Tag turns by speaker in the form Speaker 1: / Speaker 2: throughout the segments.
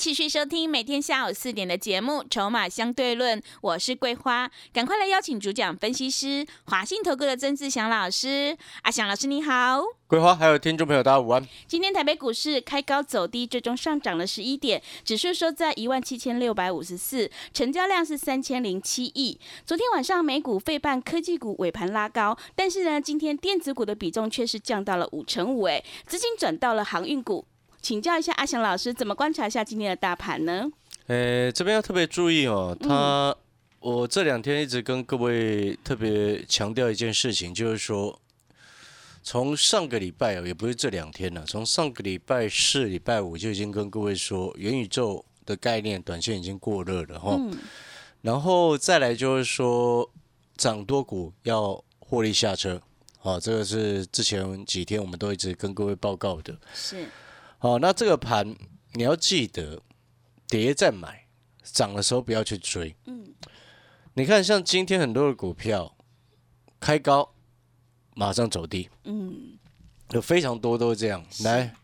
Speaker 1: 欢迎持续收听每天下午四点的节目《筹码相对论》，我是桂花，赶快来邀请主讲分析师华信投顾的曾志祥老师。阿祥老师你好，
Speaker 2: 桂花还有听众朋友大家午安。
Speaker 1: 今天台北股市开高走低，最终上涨了十一点，指数收在一万七千六百五十四，成交量是三千零七亿。昨天晚上美股费半科技股尾盘拉高，但是呢，今天电子股的比重却是降到了五成五，哎，资金转到了航运股。请教一下阿翔老师，怎么观察一下今天的大盘呢？
Speaker 2: 呃，这边要特别注意哦，他我这两天一直跟各位特别强调一件事情，就是说，从上个礼拜哦，也不是这两天了，从上个礼拜四、礼拜五就已经跟各位说，元宇宙的概念短线已经过热了哈。然后再来就是说，涨多股要获利下车，好，这个是之前几天我们都一直跟各位报告的。
Speaker 1: 是。
Speaker 2: 好，那这个盘你要记得跌再买，涨的时候不要去追。嗯，你看像今天很多的股票开高，马上走低。嗯，有非常多都是这样。来，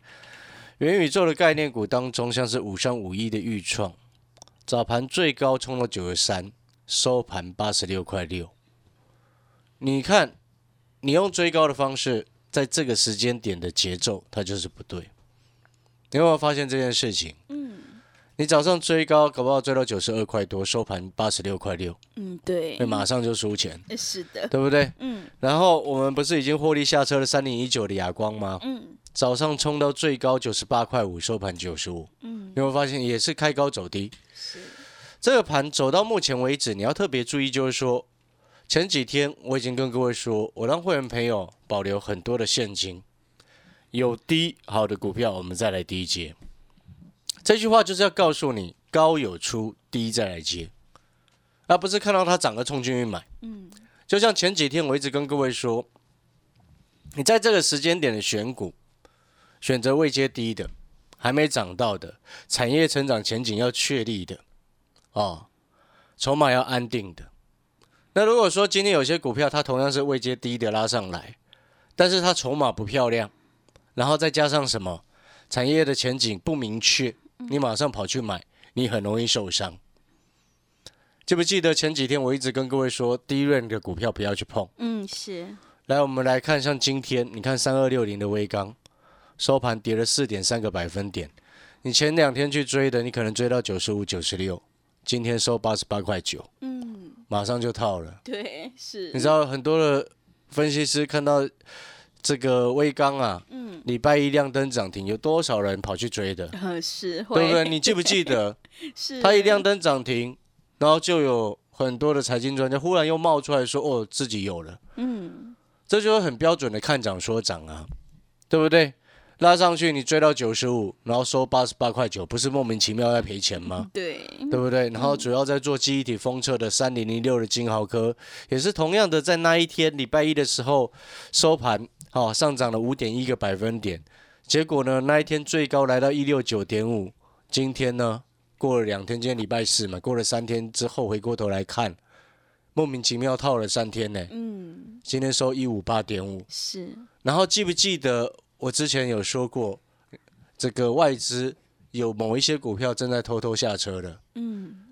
Speaker 2: 元宇宙的概念股当中，像是五三五一的预创，早盘最高冲到九十三，收盘八十六块六。你看，你用追高的方式，在这个时间点的节奏，它就是不对。你有没有发现这件事情？嗯，你早上追高，搞不好追到九十二块多，收盘八十六块六。
Speaker 1: 嗯，对，
Speaker 2: 那马上就输钱。
Speaker 1: 是的，
Speaker 2: 对不对？嗯。然后我们不是已经获利下车了三零一九的哑光吗？嗯。早上冲到最高九十八块五，收盘九十五。嗯。有没有发现也是开高走低？是。这个盘走到目前为止，你要特别注意，就是说前几天我已经跟各位说，我让会员朋友保留很多的现金。有低好的股票，我们再来低接。这句话就是要告诉你，高有出，低再来接，而不是看到它涨了冲进去买。嗯，就像前几天我一直跟各位说，你在这个时间点的选股，选择未接低的，还没涨到的，产业成长前景要确立的，哦，筹码要安定的。那如果说今天有些股票它同样是未接低的拉上来，但是它筹码不漂亮。然后再加上什么产业的前景不明确，你马上跑去买，你很容易受伤。记不记得前几天我一直跟各位说，低润的股票不要去碰。
Speaker 1: 嗯，是。
Speaker 2: 来，我们来看，像今天，你看三二六零的微钢收盘跌了四点三个百分点。你前两天去追的，你可能追到九十五、九十六，今天收八十八块九，嗯，马上就套了。
Speaker 1: 对，是。
Speaker 2: 你知道很多的分析师看到。这个威刚啊，嗯，礼拜一亮灯涨停，有多少人跑去追的？
Speaker 1: 是，
Speaker 2: 对不对？你记不记得？
Speaker 1: 是，
Speaker 2: 他一亮灯涨停，然后就有很多的财经专家忽然又冒出来说：“哦，自己有了。”嗯，这就是很标准的看涨说涨啊，对不对？拉上去你追到九十五，然后收八十八块九，不是莫名其妙在赔钱吗？
Speaker 1: 对，
Speaker 2: 对不对？然后主要在做记忆体封测的三零零六的金豪科，也是同样的，在那一天礼拜一的时候收盘。好，上涨了五点一个百分点，结果呢，那一天最高来到一六九点五，今天呢，过了两天，今天礼拜四嘛，过了三天之后，回过头来看，莫名其妙套了三天呢，嗯，今天收一五八点五，
Speaker 1: 是，
Speaker 2: 然后记不记得我之前有说过，这个外资有某一些股票正在偷偷下车的，嗯。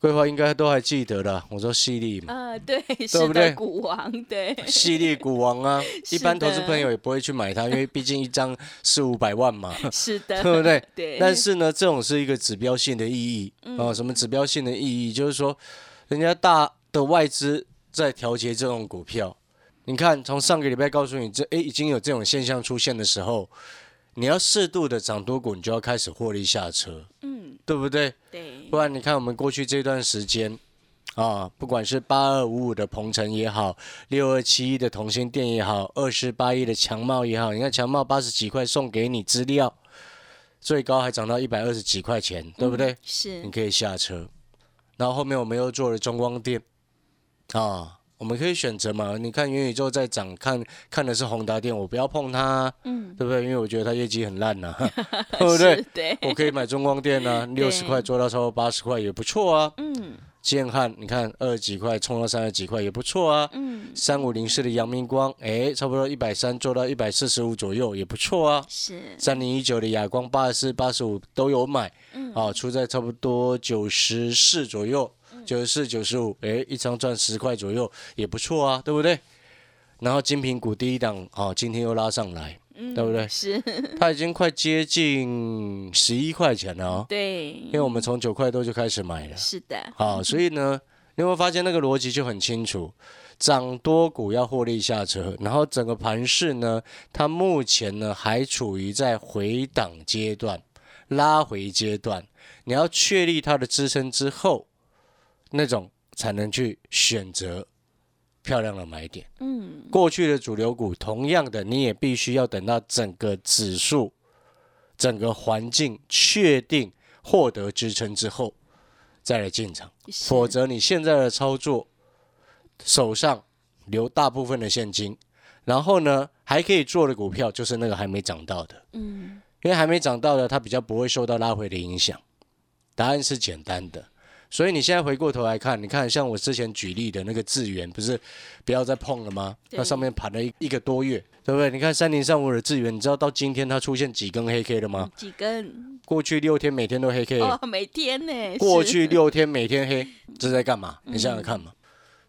Speaker 2: 桂花应该都还记得了，我说犀利嘛，
Speaker 1: 啊对，对不对？股王对，
Speaker 2: 犀利股王啊，一般投资朋友也不会去买它，因为毕竟一张四五百万嘛，
Speaker 1: 是的，
Speaker 2: 对不对？
Speaker 1: 对。
Speaker 2: 但是呢，这种是一个指标性的意义啊，什么指标性的意义？就是说，人家大的外资在调节这种股票，你看，从上个礼拜告诉你这诶已经有这种现象出现的时候，你要适度的涨多股，你就要开始获利下车，嗯，对不对？
Speaker 1: 对。
Speaker 2: 不然你看，我们过去这段时间，啊，不管是八二五五的鹏程也好，六二七一的同心店也好，二十八一的强茂也好，你看强茂八十几块送给你资料，最高还涨到一百二十几块钱，对不对？
Speaker 1: 是，
Speaker 2: 你可以下车。然后后面我们又做了中光电，啊，我们可以选择嘛？你看元宇宙在涨，看看的是宏达电，我不要碰它，嗯，对不对？因为我觉得它业绩很烂呐，对不对？
Speaker 1: 对，
Speaker 2: 我可以买中光电啊，六十块做到超过八十块也不错啊，嗯。建汉，你看二十几块冲到三十几块也不错啊。嗯。三五零四的阳明光，哎，差不多一百三做到一百四十五左右也不错啊。
Speaker 1: 是。
Speaker 2: 三零一九的亚光八十四、八十五都有买。嗯。啊，出在差不多九十四左右，九十四、九十五，哎，一张赚十块左右也不错啊，对不对？然后金品股第一档，啊，今天又拉上来。对不对？
Speaker 1: 是，
Speaker 2: 它已经快接近十一块钱了哦。
Speaker 1: 对，
Speaker 2: 因为我们从九块多就开始买了。
Speaker 1: 是的。
Speaker 2: 好，所以呢，你会发现那个逻辑就很清楚，涨多股要获利下车，然后整个盘势呢，它目前呢还处于在回档阶段、拉回阶段，你要确立它的支撑之后，那种才能去选择。漂亮的买点，嗯，过去的主流股，同样的，你也必须要等到整个指数、整个环境确定获得支撑之后，再来进场，否则你现在的操作，手上留大部分的现金，然后呢，还可以做的股票就是那个还没涨到的，嗯，因为还没涨到的，它比较不会受到拉回的影响，答案是简单的。所以你现在回过头来看，你看像我之前举例的那个智源，不是不要再碰了吗？那上面盘了一一个多月，对不对？你看三零三五的智源，你知道到今天它出现几根黑 K 了吗？
Speaker 1: 几根？
Speaker 2: 过去六天每天都黑 K。
Speaker 1: 哦，每天呢？
Speaker 2: 过去六天每天黑，这是在干嘛？你想想看嘛。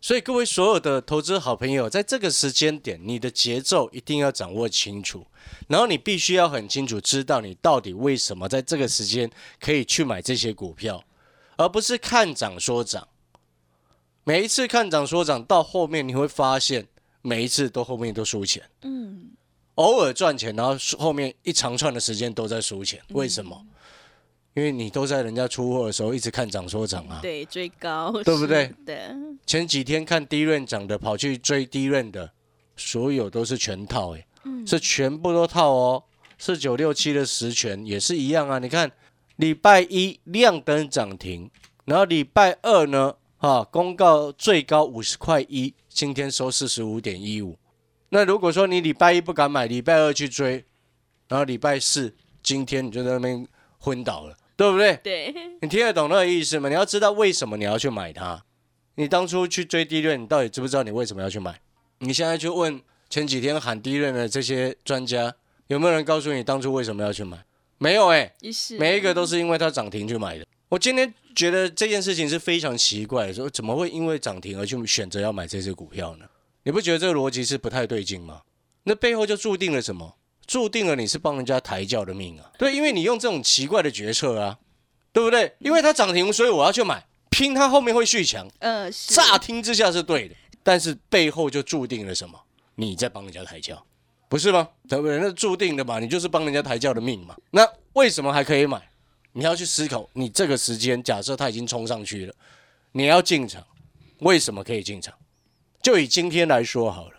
Speaker 2: 所以各位所有的投资好朋友，在这个时间点，你的节奏一定要掌握清楚，然后你必须要很清楚知道你到底为什么在这个时间可以去买这些股票。而不是看涨说涨，每一次看涨说涨，到后面你会发现，每一次都后面都输钱。嗯，偶尔赚钱，然后后面一长串的时间都在输钱。为什么？因为你都在人家出货的时候一直看涨说涨啊。
Speaker 1: 对，追高，
Speaker 2: 对不对？
Speaker 1: 对。
Speaker 2: 前几天看低润涨的，跑去追低润的，所有都是全套哎，是全部都套哦。四九六七的实权也是一样啊，你看。礼拜一亮灯涨停，然后礼拜二呢，哈，公告最高五十块一，今天收四十五点一五。那如果说你礼拜一不敢买，礼拜二去追，然后礼拜四今天你就在那边昏倒了，对不对？
Speaker 1: 对。
Speaker 2: 你听得懂那个意思吗？你要知道为什么你要去买它。你当初去追低润，你到底知不知道你为什么要去买？你现在去问前几天喊低润的这些专家，有没有人告诉你当初为什么要去买？没有哎，每一个都是因为它涨停去买的。我今天觉得这件事情是非常奇怪的，说怎么会因为涨停而去选择要买这只股票呢？你不觉得这个逻辑是不太对劲吗？那背后就注定了什么？注定了你是帮人家抬轿的命啊！对，因为你用这种奇怪的决策啊，对不对？因为它涨停，所以我要去买，拼它后面会续强。
Speaker 1: 呃，
Speaker 2: 乍听之下是对的，但是背后就注定了什么？你在帮人家抬轿。不是吗？对不对？那注定的嘛，你就是帮人家抬轿的命嘛。那为什么还可以买？你要去思考，你这个时间假设它已经冲上去了，你要进场，为什么可以进场？就以今天来说好了，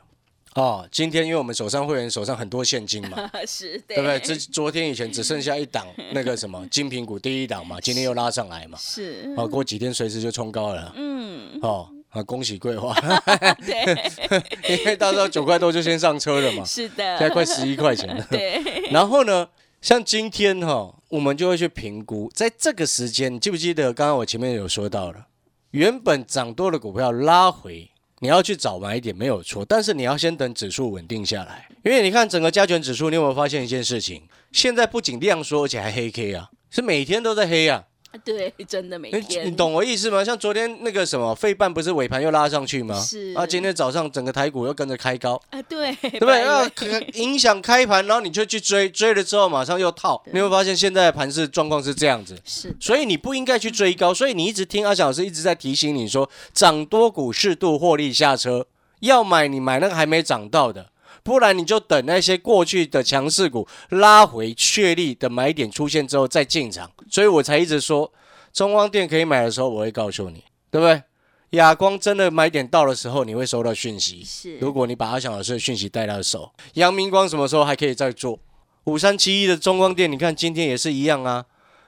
Speaker 2: 哦，今天因为我们手上会员手上很多现金嘛，
Speaker 1: 是，
Speaker 2: 对不对？这昨天以前只剩下一档 那个什么金苹果第一档嘛，今天又拉上来嘛，
Speaker 1: 是，
Speaker 2: 啊，过几天随时就冲高了，嗯，哦。啊，恭喜桂花！
Speaker 1: 对，
Speaker 2: 因为到时候九块多就先上车了嘛。
Speaker 1: 是的，
Speaker 2: 现在快十一块钱了。
Speaker 1: 对。
Speaker 2: 然后呢，像今天哈，我们就会去评估，在这个时间，你记不记得刚刚我前面有说到了，原本涨多的股票拉回，你要去找买点没有错，但是你要先等指数稳定下来，因为你看整个加权指数，你有没有发现一件事情？现在不仅量缩，而且还黑 K 啊，是每天都在黑啊。
Speaker 1: 对，真的每天。
Speaker 2: 你懂我意思吗？像昨天那个什么，费半不是尾盘又拉上去吗？
Speaker 1: 是。
Speaker 2: 啊，今天早上整个台股又跟着开高。
Speaker 1: 啊，对。
Speaker 2: 对不对？啊，影响开盘，然后你就去追，追了之后马上又套。你会发现现在的盘市状况是这样子。
Speaker 1: 是。
Speaker 2: 所以你不应该去追高，所以你一直听阿翔老师一直在提醒你说，涨多股适度获利下车，要买你买那个还没涨到的。不然你就等那些过去的强势股拉回确立的买点出现之后再进场，所以我才一直说中光电可以买的时候我会告诉你，对不对？亚光真的买点到的时候你会收到讯息，
Speaker 1: 是。
Speaker 2: 如果你把阿翔老师的讯息带到手，阳明光什么时候还可以再做？五三七一的中光电，你看今天也是一样啊。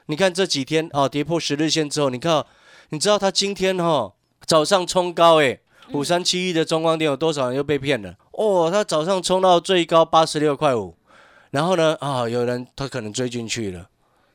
Speaker 2: 你看这几天哦，跌破十日线之后，你看，你知道它今天哈早上冲高诶，五三七一的中光电有多少人又被骗了？哦，他早上冲到最高八十六块五，然后呢啊，有人他可能追进去了，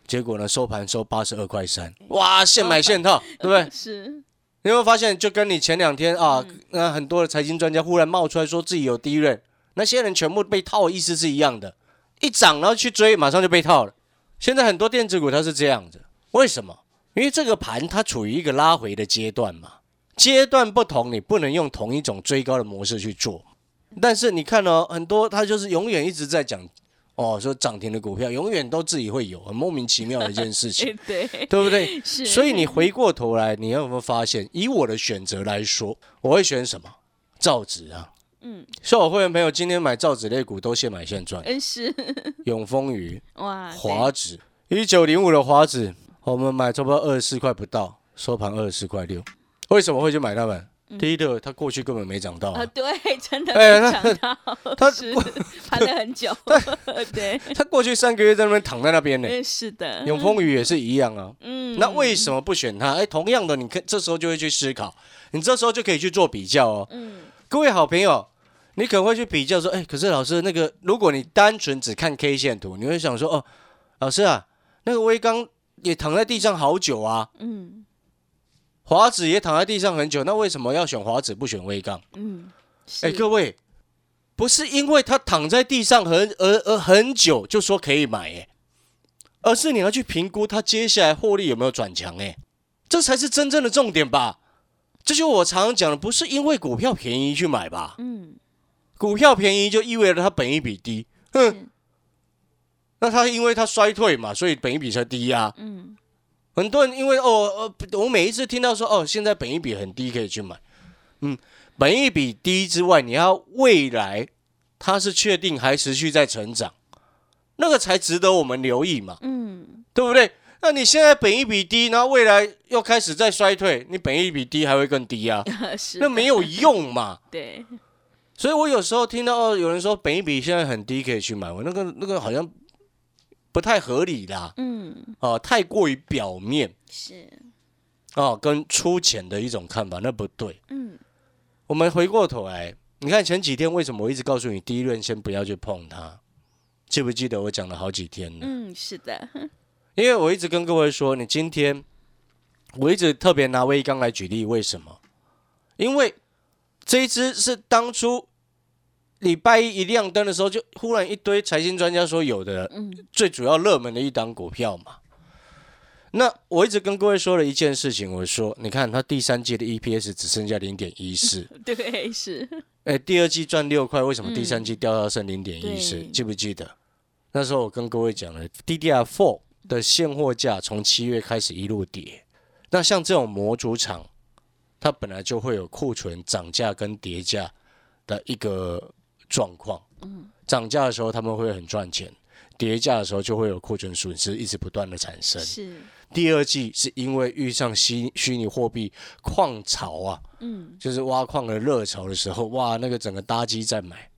Speaker 2: 结果呢收盘收八十二块三，哇，现买现套，对不对？
Speaker 1: 是。
Speaker 2: 你会发现，就跟你前两天啊，那很多的财经专家忽然冒出来说自己有低润，那些人全部被套，意思是一样的。一涨然后去追，马上就被套了。现在很多电子股它是这样子，为什么？因为这个盘它处于一个拉回的阶段嘛，阶段不同，你不能用同一种追高的模式去做。但是你看哦，很多他就是永远一直在讲。哦，说涨停的股票永远都自己会有，很莫名其妙的一件事情，
Speaker 1: 对
Speaker 2: 对不对？是。所以你回过头来，你有没有发现，以我的选择来说，我会选什么？造纸啊。嗯。所以我会员朋友今天买造纸类股都现买现赚。
Speaker 1: 嗯，是。
Speaker 2: 永丰鱼。哇。华纸，一九零五的华纸，我们买差不多二十四块不到，收盘二十四块六。为什么会去买他们？第一个，它过去根本没涨到啊，
Speaker 1: 对，真的没涨到，它 盘了很久，对，
Speaker 2: 它过去三个月在那边躺在那边呢，
Speaker 1: 是的，
Speaker 2: 永丰雨也是一样啊，嗯，那为什么不选它？哎，同样的，你看这时候就会去思考，你这时候就可以去做比较哦，嗯，各位好朋友，你可能会去比较说，哎，可是老师那个，如果你单纯只看 K 线图，你会想说，哦，老师啊，那个微刚也躺在地上好久啊，嗯。华子也躺在地上很久，那为什么要选华子不选威刚？嗯，哎，各位，不是因为他躺在地上很而而很久就说可以买哎，而是你要去评估他接下来获利有没有转强哎，这才是真正的重点吧？这就我常常讲的，不是因为股票便宜去买吧？嗯，股票便宜就意味着它本益比低，哼，那它因为它衰退嘛，所以本益比才低呀。嗯。很多人因为哦呃，我每一次听到说哦，现在本益比很低，可以去买。嗯，本益比低之外，你要未来它是确定还持续在成长，那个才值得我们留意嘛。嗯，对不对？那你现在本益比低，然后未来又开始在衰退，你本益比低还会更低啊？那没有用嘛。
Speaker 1: 对。
Speaker 2: 所以我有时候听到哦，有人说本益比现在很低，可以去买，我那个那个好像。不太合理啦，嗯，哦，太过于表面。
Speaker 1: 是，
Speaker 2: 哦，跟粗浅的一种看法，那不对，嗯，我们回过头来，你看前几天为什么我一直告诉你第一轮先不要去碰它，记不记得我讲了好几天呢？
Speaker 1: 嗯，是的，
Speaker 2: 因为我一直跟各位说，你今天我一直特别拿威刚来举例，为什么？因为这一只是当初。礼拜一一亮灯的时候，就忽然一堆财经专家说有的，最主要热门的一档股票嘛。那我一直跟各位说了一件事情，我说，你看它第三季的 EPS 只剩下零点一四，
Speaker 1: 对，是。
Speaker 2: 哎，第二季赚六块，为什么第三季掉到剩零点一四？记不记得？那时候我跟各位讲了，DDR4 的现货价从七月开始一路跌。那像这种模组厂，它本来就会有库存涨价跟跌价的一个。状况，嗯，涨价的时候他们会很赚钱，跌价的时候就会有库存损失，一直不断的产生。
Speaker 1: 是。
Speaker 2: 第二季是因为遇上虚虚拟货币矿潮啊，嗯，就是挖矿的热潮的时候，哇，那个整个搭机在买，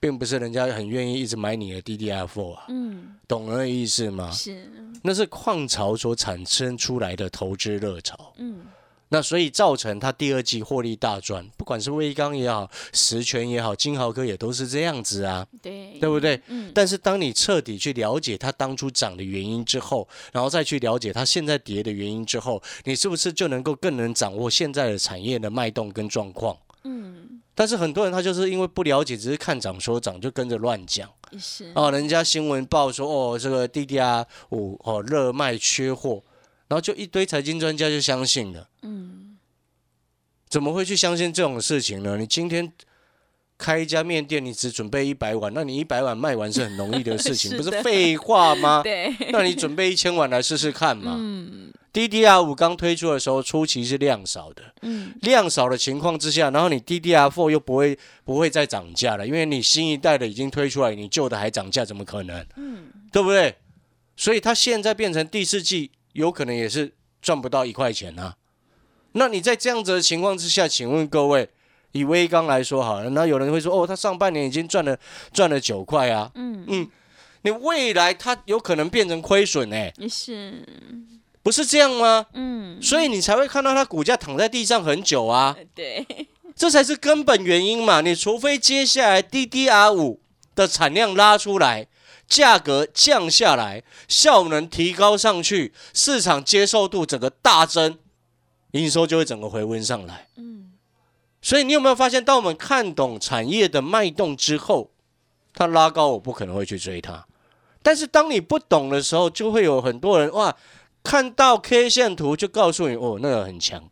Speaker 2: 并不是人家很愿意一直买你的 DDR4 啊，嗯，懂那个意思吗？
Speaker 1: 是，
Speaker 2: 那是矿潮所产生出来的投资热潮，嗯。那所以造成它第二季获利大赚，不管是威刚也好，实权也好，金豪科也都是这样子啊，
Speaker 1: 对，
Speaker 2: 对不对？嗯。但是当你彻底去了解它当初涨的原因之后，然后再去了解它现在跌的原因之后，你是不是就能够更能掌握现在的产业的脉动跟状况？嗯。但是很多人他就是因为不了解，只是看涨说涨就跟着乱讲。
Speaker 1: 是。
Speaker 2: 哦，人家新闻报说哦，这个 DDR 五哦热卖缺货。然后就一堆财经专家就相信了，嗯，怎么会去相信这种事情呢？你今天开一家面店，你只准备一百碗，那你一百碗卖完是很容易的事情，不是废话吗？
Speaker 1: 对，
Speaker 2: 那你准备一千碗来试试看嘛。嗯，DDR 五刚推出的时候，初期是量少的，嗯，量少的情况之下，然后你 DDR four 又不会不会再涨价了，因为你新一代的已经推出来，你旧的还涨价，怎么可能？嗯，对不对？所以它现在变成第四季。有可能也是赚不到一块钱啊。那你在这样子的情况之下，请问各位，以微刚来说好了，那有人会说，哦，他上半年已经赚了赚了九块啊，嗯嗯，你未来它有可能变成亏损哎，
Speaker 1: 是，
Speaker 2: 不是这样吗？嗯，所以你才会看到它股价躺在地上很久啊。
Speaker 1: 对，
Speaker 2: 这才是根本原因嘛。你除非接下来 DDR 五的产量拉出来，价格降下来，效能提高上去，市场接受度整个大增，营收就会整个回温上来。嗯，所以你有没有发现，当我们看懂产业的脉动之后？它拉高，我不可能会去追它。但是当你不懂的时候，就会有很多人哇，看到 K 线图就告诉你哦，那个很强。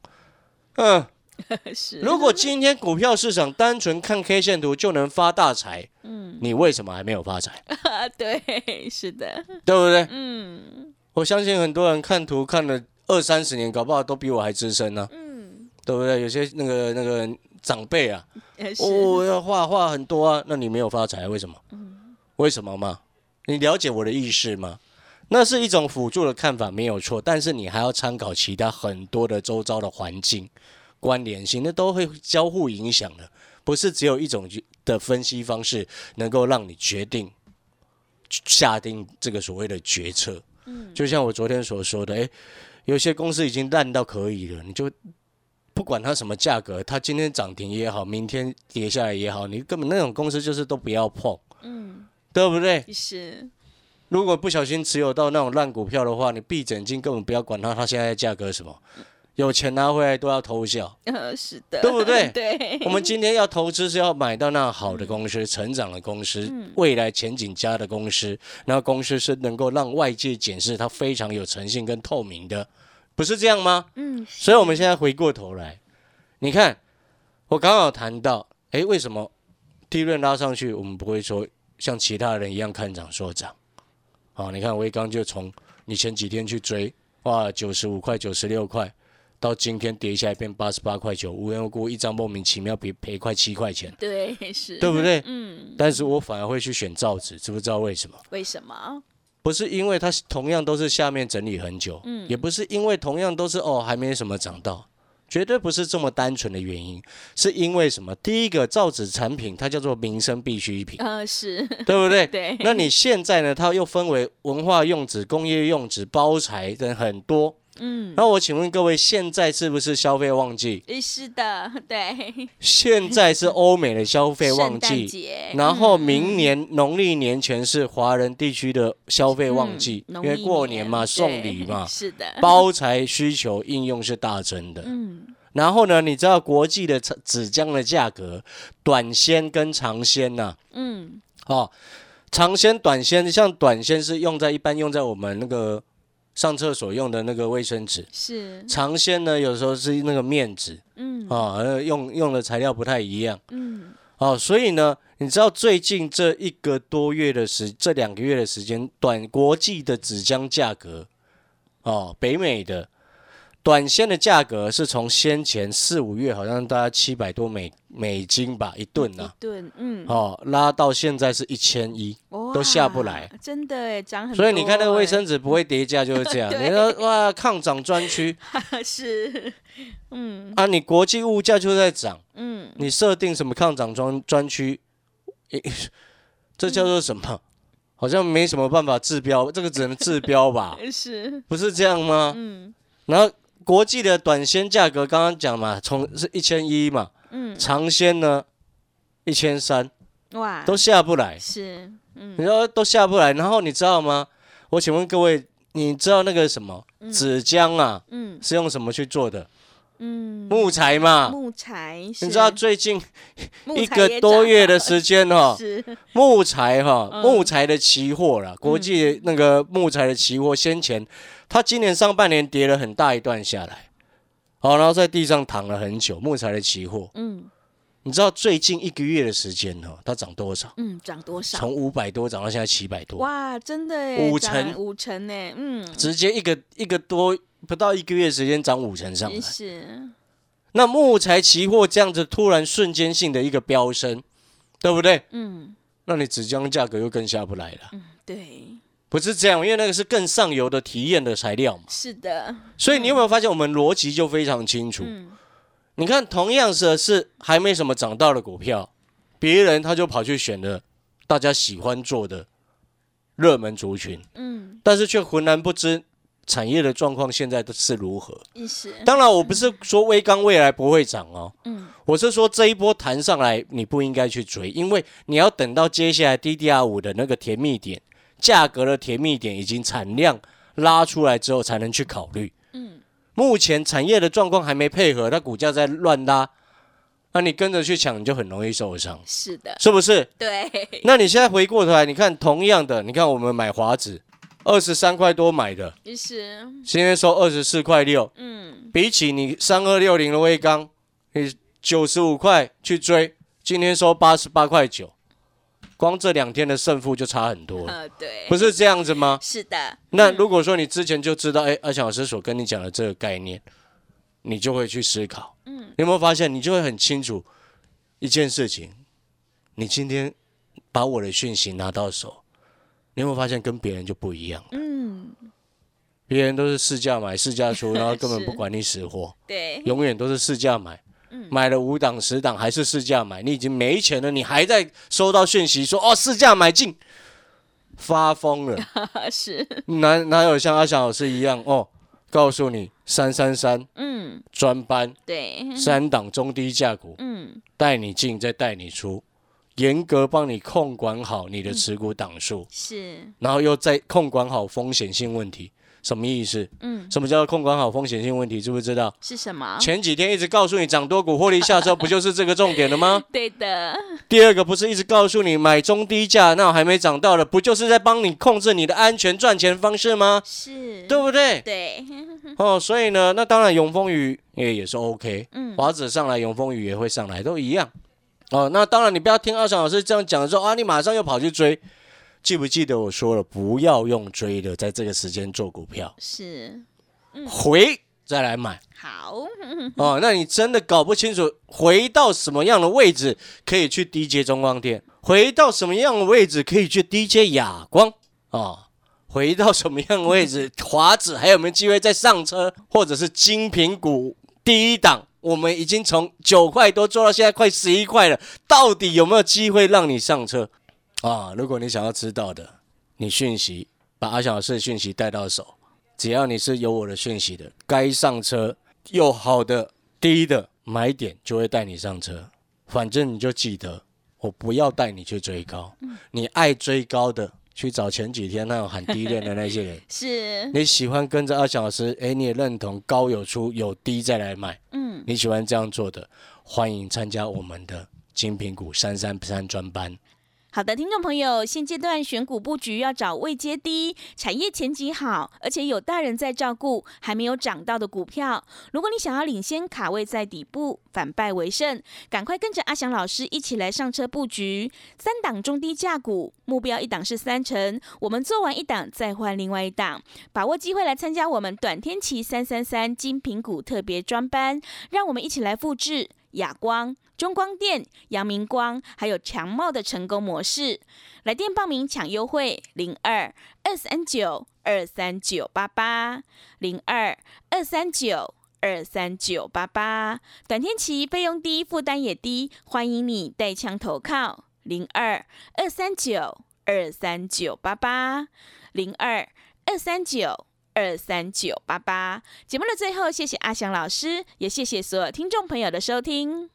Speaker 2: 嗯，是。如果今天股票市场单纯看 K 线图就能发大财，嗯，你为什么还没有发财？
Speaker 1: 对，是的，
Speaker 2: 对不对？嗯，我相信很多人看图看了二三十年，搞不好都比我还资深呢。嗯，对不对？有些那个那个。长辈啊，哦，要画画很多啊，那你没有发财，为什么？为什么吗？你了解我的意思吗？那是一种辅助的看法，没有错，但是你还要参考其他很多的周遭的环境关联性，那都会交互影响的，不是只有一种的分析方式能够让你决定下定这个所谓的决策。嗯，就像我昨天所说的，诶，有些公司已经烂到可以了，你就。不管它什么价格，它今天涨停也好，明天跌下来也好，你根本那种公司就是都不要碰，嗯，对不对？
Speaker 1: 是。
Speaker 2: 如果不小心持有到那种烂股票的话，你闭着眼睛根本不要管它，它现在价格什么，有钱拿回来都要偷笑。
Speaker 1: 呃，是的，
Speaker 2: 对不对？
Speaker 1: 对。
Speaker 2: 我们今天要投资是要买到那好的公司、成长的公司、未来前景佳的公司，那公司是能够让外界检视它非常有诚信跟透明的。不是这样吗？嗯，所以我们现在回过头来，你看，我刚好谈到，哎，为什么利润拉上去，我们不会说像其他人一样看涨说涨？好，你看威刚就从你前几天去追，哇，九十五块、九十六块，到今天跌下来变八十八块九，无缘无故一张莫名其妙赔赔快七块钱，
Speaker 1: 对，是，
Speaker 2: 对不对？嗯，但是我反而会去选造纸，知不知道为什么？
Speaker 1: 为什么？
Speaker 2: 不是因为它同样都是下面整理很久，嗯，也不是因为同样都是哦还没什么涨到，绝对不是这么单纯的原因，是因为什么？第一个造纸产品它叫做民生必需品，
Speaker 1: 呃是，
Speaker 2: 对不对？
Speaker 1: 对。
Speaker 2: 那你现在呢？它又分为文化用纸、工业用纸、包材等很多。嗯，那我请问各位，现在是不是消费旺季？
Speaker 1: 是的，对。
Speaker 2: 现在是欧美的消费旺季，然后明年农历年前是华人地区的消费旺季，因为过年嘛，送礼嘛，
Speaker 1: 是的，
Speaker 2: 包材需求应用是大增的。嗯，然后呢，你知道国际的纸浆的价格，短纤跟长纤呐，嗯，哦，长纤、短纤，像短纤是用在一般用在我们那个。上厕所用的那个卫生纸。
Speaker 1: 是。
Speaker 2: 长纤呢，有时候是那个面纸，嗯。啊，用用的材料不太一样，嗯。哦，所以呢，你知道最近这一个多月的时，这两个月的时间，短国际的纸浆价格，哦，北美的。短线的价格是从先前四五月好像大概七百多美美金吧一吨
Speaker 1: 呢，一吨，嗯，
Speaker 2: 哦，拉到现在是一千一，都下不来，
Speaker 1: 真的哎，涨很多。
Speaker 2: 所以你看那个卫生纸不会叠价就是这样，你说哇抗涨专区
Speaker 1: 是，嗯
Speaker 2: 啊，你国际物价就在涨，嗯，你设定什么抗涨专专区，这叫做什么？好像没什么办法治标，这个只能治标吧？
Speaker 1: 是，
Speaker 2: 不是这样吗？嗯，然后。国际的短纤价格刚刚讲嘛，从是一千一嘛，嗯，长纤呢一千三，哇，都下不来，
Speaker 1: 是，嗯，
Speaker 2: 你说都下不来，然后你知道吗？我请问各位，你知道那个什么纸浆啊，嗯，是用什么去做的？嗯，木材嘛，
Speaker 1: 木材，
Speaker 2: 你知道最近一个多月的时间哈，木材哈，木材的期货啦，国际那个木材的期货先前。它今年上半年跌了很大一段下来，好，然后在地上躺了很久。木材的期货，嗯，你知道最近一个月的时间呢，它涨多少？
Speaker 1: 嗯，涨多少？
Speaker 2: 从五百多涨到现在七百多。
Speaker 1: 哇，真的，
Speaker 2: 五成，
Speaker 1: 五成呢，嗯，
Speaker 2: 直接一个一个多不到一个月时间涨五成上来。
Speaker 1: 是。
Speaker 2: 那木材期货这样子突然瞬间性的一个飙升，对不对？嗯。那你纸浆价格又更下不来了。嗯，
Speaker 1: 对。
Speaker 2: 不是这样，因为那个是更上游的体验的材料嘛。
Speaker 1: 是的。
Speaker 2: 所以你有没有发现，我们逻辑就非常清楚？嗯。你看，同样是是还没什么涨到的股票，别人他就跑去选了大家喜欢做的热门族群，嗯，但是却浑然不知产业的状况现在的是如何。
Speaker 1: 是，
Speaker 2: 当然我不是说微钢未来不会涨哦，嗯，我是说这一波弹上来你不应该去追，因为你要等到接下来 DDR 五的那个甜蜜点，价格的甜蜜点已经产量拉出来之后才能去考虑。嗯，目前产业的状况还没配合，它股价在乱拉。那你跟着去抢，你就很容易受伤。
Speaker 1: 是的，
Speaker 2: 是不是？
Speaker 1: 对。
Speaker 2: 那你现在回过头来，你看同样的，你看我们买华子，二十三块多买的，
Speaker 1: 是。
Speaker 2: 今天收二十四块六，嗯，比起你三二六零的微钢，你九十五块去追，今天收八十八块九，光这两天的胜负就差很多了。
Speaker 1: 对，
Speaker 2: 不是这样子吗？
Speaker 1: 是的。
Speaker 2: 那如果说你之前就知道，哎，阿强老师所跟你讲的这个概念。你就会去思考，嗯，你有没有发现？你就会很清楚一件事情。你今天把我的讯息拿到手，你有没有发现跟别人就不一样？嗯，别人都是试价买、试价出，然后根本不管你死活，
Speaker 1: 对，
Speaker 2: 永远都是试价买，买了五档、十档还是市价买，你已经没钱了，你还在收到讯息说哦市价买进，发疯了，
Speaker 1: 是。
Speaker 2: 哪哪有像阿翔老师一样哦？告诉你，三三三，嗯，专班，
Speaker 1: 对，
Speaker 2: 三档中低价股，嗯，带你进再带你出，严格帮你控管好你的持股档数，
Speaker 1: 是，
Speaker 2: 然后又再控管好风险性问题。什么意思？嗯，什么叫做控管好风险性问题？知不知道？
Speaker 1: 是什么？
Speaker 2: 前几天一直告诉你涨多股获利下车，不就是这个重点了吗？
Speaker 1: 对的。
Speaker 2: 第二个不是一直告诉你买中低价，那我还没涨到的，不就是在帮你控制你的安全赚钱方式吗？
Speaker 1: 是，
Speaker 2: 对不对？
Speaker 1: 对。
Speaker 2: 哦，所以呢，那当然永丰雨也也是 OK，嗯，华子上来，永丰雨也会上来，都一样。哦，那当然你不要听二翔老师这样讲的时候啊，你马上又跑去追。记不记得我说了，不要用追的，在这个时间做股票
Speaker 1: 是，
Speaker 2: 回再来买。
Speaker 1: 好
Speaker 2: 哦，那你真的搞不清楚，回到什么样的位置可以去低阶中光电？回到什么样的位置可以去低阶哑光？啊，回到什么样的位置，华子还有没有机会再上车？或者是精品股第一档，我们已经从九块多做到现在快十一块了，到底有没有机会让你上车？啊，如果你想要知道的，你讯息把阿小的讯息带到手，只要你是有我的讯息的，该上车又好的低的买点就会带你上车。反正你就记得，我不要带你去追高，你爱追高的去找前几天那种喊低点的那些人。
Speaker 1: 是
Speaker 2: 你喜欢跟着阿小老师，哎，你也认同高有出有低再来买。嗯，你喜欢这样做的，欢迎参加我们的精品股三三三专班。
Speaker 1: 好的，听众朋友，现阶段选股布局要找位阶低、产业前景好，而且有大人在照顾、还没有涨到的股票。如果你想要领先卡位在底部，反败为胜，赶快跟着阿翔老师一起来上车布局三档中低价股，目标一档是三成，我们做完一档再换另外一档，把握机会来参加我们短天期三三三精品股特别专班，让我们一起来复制。亚光、中光电、阳明光，还有强茂的成功模式，来电报名抢优惠：零二二三九二三九八八，零二二三九二三九八八。短天期费用低，负担也低，欢迎你带枪投靠：零二二三九二三九八八，零二二三九二三九八八。节目的最后，谢谢阿翔老师，也谢谢所有听众朋友的收听。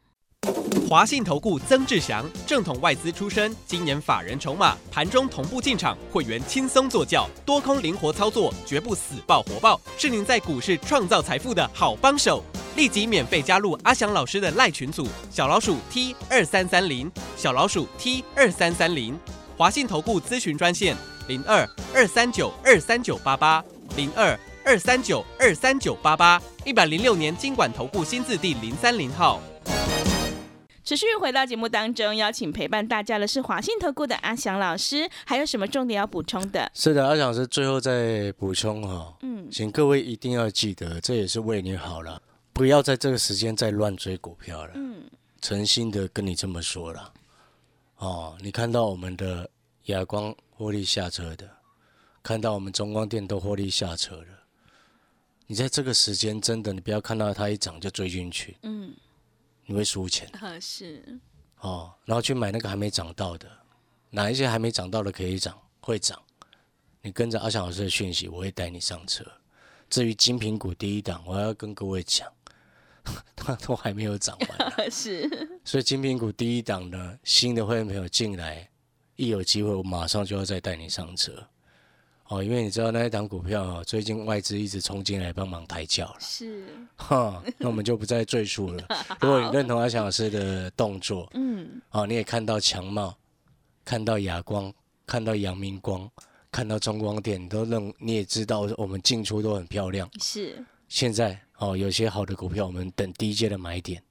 Speaker 3: 华信投顾曾志祥，正统外资出身，今年法人筹码，盘中同步进场，会员轻松做教，多空灵活操作，绝不死爆活爆，是您在股市创造财富的好帮手。立即免费加入阿翔老师的赖群组，小老鼠 T 二三三零，小老鼠 T 二三三零。华信投顾咨询专线零二二三九二三九八八零二二三九二三九八八，一百零六年经管投顾新字第零三零号。
Speaker 1: 持续回到节目当中，邀请陪伴大家的是华信投顾的阿翔老师，还有什么重点要补充的？
Speaker 2: 是的，阿翔老师最后再补充哈，嗯，请各位一定要记得，这也是为你好了，不要在这个时间再乱追股票了，嗯，诚心的跟你这么说了，哦，你看到我们的亚光获利下车的，看到我们中光电都获利下车了，你在这个时间真的，你不要看到它一涨就追进去，嗯。你会输钱，
Speaker 1: 是
Speaker 2: 哦，然后去买那个还没涨到的，哪一些还没涨到的可以涨，会涨，你跟着阿翔老师的讯息，我会带你上车。至于精品股第一档，我要跟各位讲，它 都还没有涨完，
Speaker 1: 是。
Speaker 2: 所以精品股第一档呢，新的会员朋友进来，一有机会，我马上就要再带你上车。哦，因为你知道那一档股票哦，最近外资一直冲进来帮忙抬轿了。
Speaker 1: 是。
Speaker 2: 哈，那我们就不再赘述了。如果你认同阿强老师的动作，嗯，哦，你也看到强茂，看到亚光，看到阳明光。看到中光电，都认你也知道，我们进出都很漂亮。
Speaker 1: 是，
Speaker 2: 现在哦，有些好的股票，我们等低阶的买点。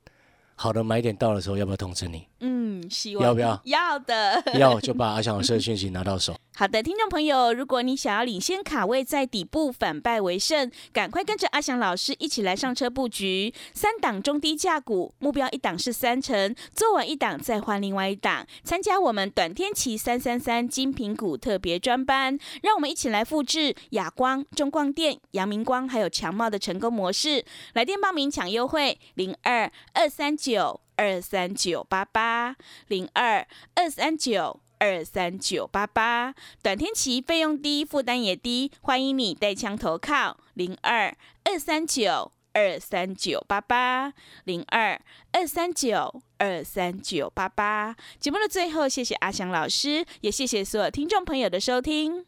Speaker 2: 好的买点到的时候，要不要通知你？
Speaker 1: 嗯，希望
Speaker 2: 要不要？
Speaker 1: 要的，
Speaker 2: 要就把阿翔老师的讯息拿到手。
Speaker 1: 好的，听众朋友，如果你想要领先卡位在底部反败为胜，赶快跟着阿翔老师一起来上车布局三档中低价股，目标一档是三成，做完一档再换另外一档，参加我们短天期三三三精品股特别专班，让我们一起来复制亚光、中光电、阳明光还有强茂的成功模式。来电报名抢优惠零二二三九九二三九八八零二二三九。二三九八八，短天期费用低，负担也低，欢迎你带枪投靠零二二三九二三九八八零二二三九二三九八八。节目的最后，谢谢阿翔老师，也谢谢所有听众朋友的收听。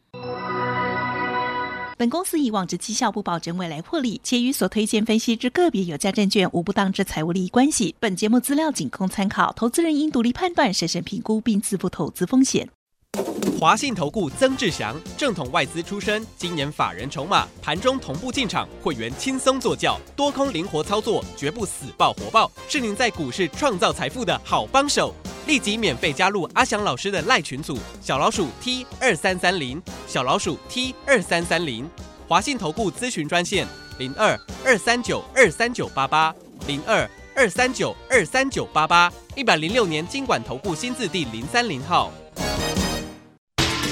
Speaker 4: 本公司以往之绩效不保证未来获利，且与所推荐分析之个别有价证券无不当之财务利益关系。本节目资料仅供参考，投资人应独立判断、审慎评估并自负投资风险。
Speaker 3: 华信投顾曾志祥，正统外资出身，今年法人筹码，盘中同步进场，会员轻松做教，多空灵活操作，绝不死爆活爆，是您在股市创造财富的好帮手。立即免费加入阿翔老师的赖群组，小老鼠 T 二三三零，小老鼠 T 二三三零，华信投顾咨询专线零二二三九二三九八八零二二三九二三九八八，一百零六年经管投顾新字第零三零号。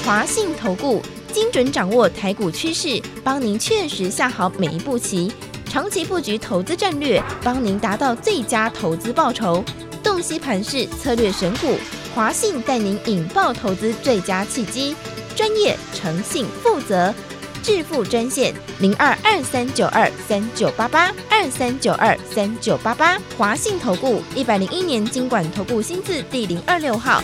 Speaker 5: 华信投顾精准掌握台股趋势，帮您确实下好每一步棋，长期布局投资战略，帮您达到最佳投资报酬。洞悉盘势策略选股，华信带您引爆投资最佳契机，专业、诚信、负责，致富专线零二二三九二三九八八二三九二三九八八，华信投顾一百零一年经管投顾新字第零二六号。